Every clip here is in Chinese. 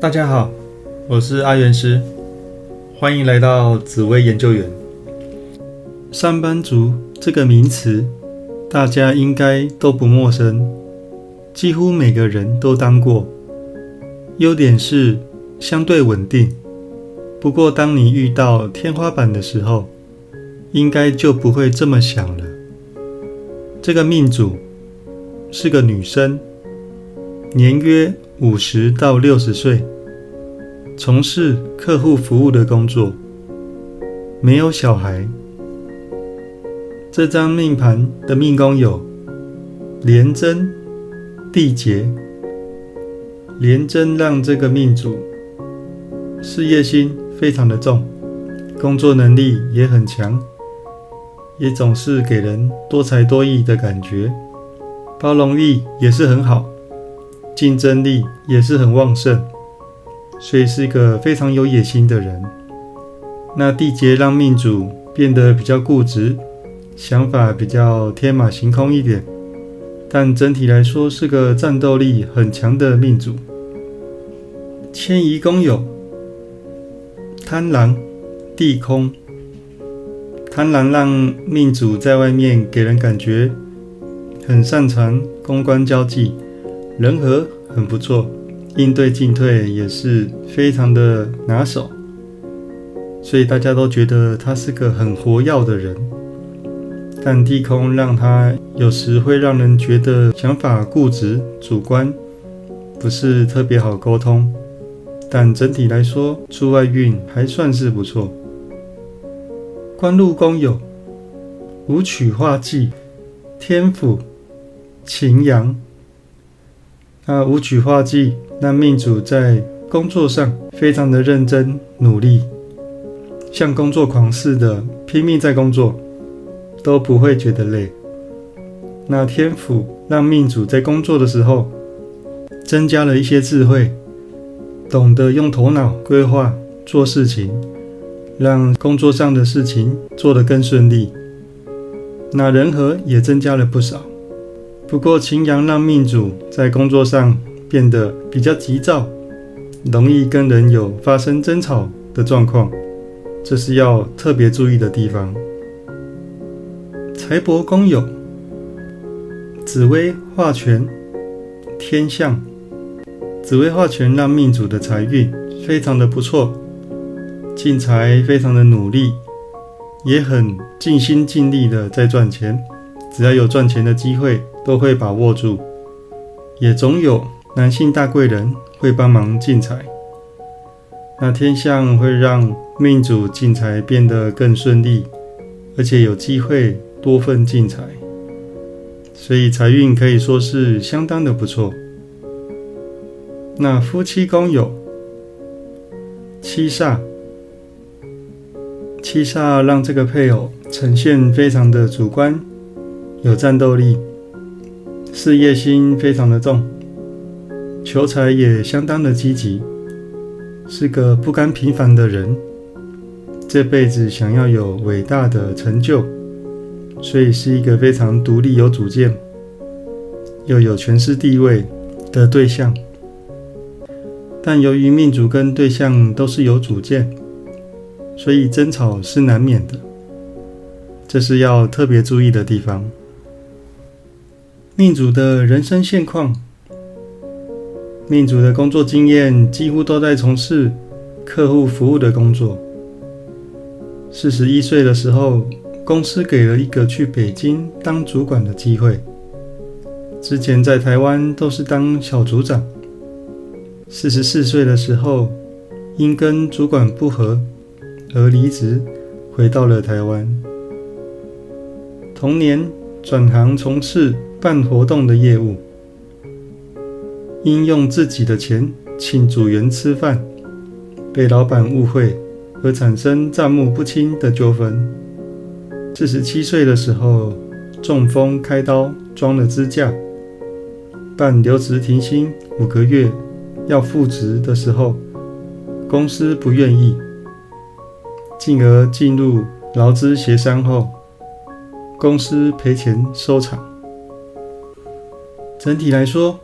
大家好，我是阿元师，欢迎来到紫薇研究员。上班族这个名词，大家应该都不陌生，几乎每个人都当过。优点是相对稳定，不过当你遇到天花板的时候，应该就不会这么想了。这个命主是个女生，年约。五十到六十岁，从事客户服务的工作，没有小孩。这张命盘的命宫有廉贞、地劫。廉贞让这个命主事业心非常的重，工作能力也很强，也总是给人多才多艺的感觉，包容力也是很好。竞争力也是很旺盛，所以是一个非常有野心的人。那地劫让命主变得比较固执，想法比较天马行空一点，但整体来说是个战斗力很强的命主。迁移宫有贪狼、地空，贪狼让命主在外面给人感觉很擅长公关交际。人和很不错，应对进退也是非常的拿手，所以大家都觉得他是个很活跃的人。但地空让他有时会让人觉得想法固执、主观，不是特别好沟通。但整体来说，出外运还算是不错。官禄宫有武曲化忌、天府、擎羊。那武曲化忌，让命主在工作上非常的认真努力，像工作狂似的拼命在工作，都不会觉得累。那天府让命主在工作的时候增加了一些智慧，懂得用头脑规划做事情，让工作上的事情做得更顺利。那人和也增加了不少。不过，擎羊让命主在工作上变得比较急躁，容易跟人有发生争吵的状况，这是要特别注意的地方。财帛宫有紫薇化权、天象，紫薇化权让命主的财运非常的不错，进财非常的努力，也很尽心尽力的在赚钱，只要有赚钱的机会。都会把握住，也总有男性大贵人会帮忙进财。那天象会让命主进财变得更顺利，而且有机会多份进财，所以财运可以说是相当的不错。那夫妻宫有七煞，七煞让这个配偶呈现非常的主观，有战斗力。事业心非常的重，求财也相当的积极，是个不甘平凡的人。这辈子想要有伟大的成就，所以是一个非常独立、有主见，又有权势地位的对象。但由于命主跟对象都是有主见，所以争吵是难免的，这是要特别注意的地方。命主的人生现况，命主的工作经验几乎都在从事客户服务的工作。四十一岁的时候，公司给了一个去北京当主管的机会。之前在台湾都是当小组长。四十四岁的时候，因跟主管不和而离职，回到了台湾。同年转行从事。办活动的业务，因用自己的钱请组员吃饭，被老板误会而产生账目不清的纠纷。四十七岁的时候中风开刀装了支架，办留职停薪五个月，要复职的时候，公司不愿意，进而进入劳资协商后，公司赔钱收场。整体来说，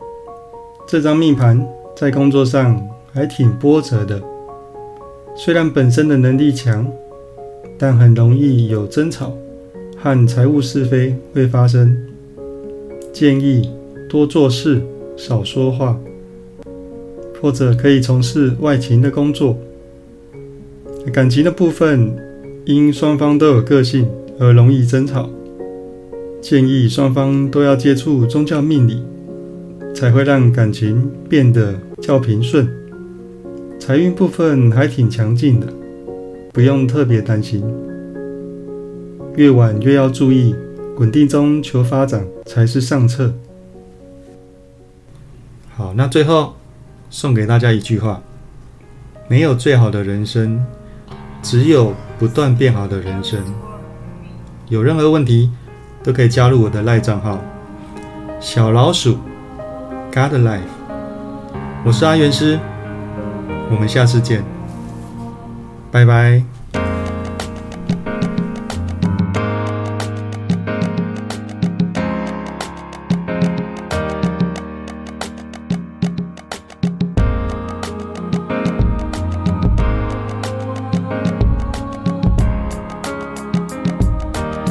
这张命盘在工作上还挺波折的。虽然本身的能力强，但很容易有争吵和财务是非会发生。建议多做事，少说话，或者可以从事外勤的工作。感情的部分，因双方都有个性而容易争吵，建议双方都要接触宗教命理，才会让感情变得较平顺。财运部分还挺强劲的，不用特别担心。越晚越要注意，稳定中求发展才是上策。好，那最后送给大家一句话：没有最好的人生。只有不断变好的人生。有任何问题都可以加入我的赖账号小老鼠 God Life。我是阿元师，我们下次见，拜拜。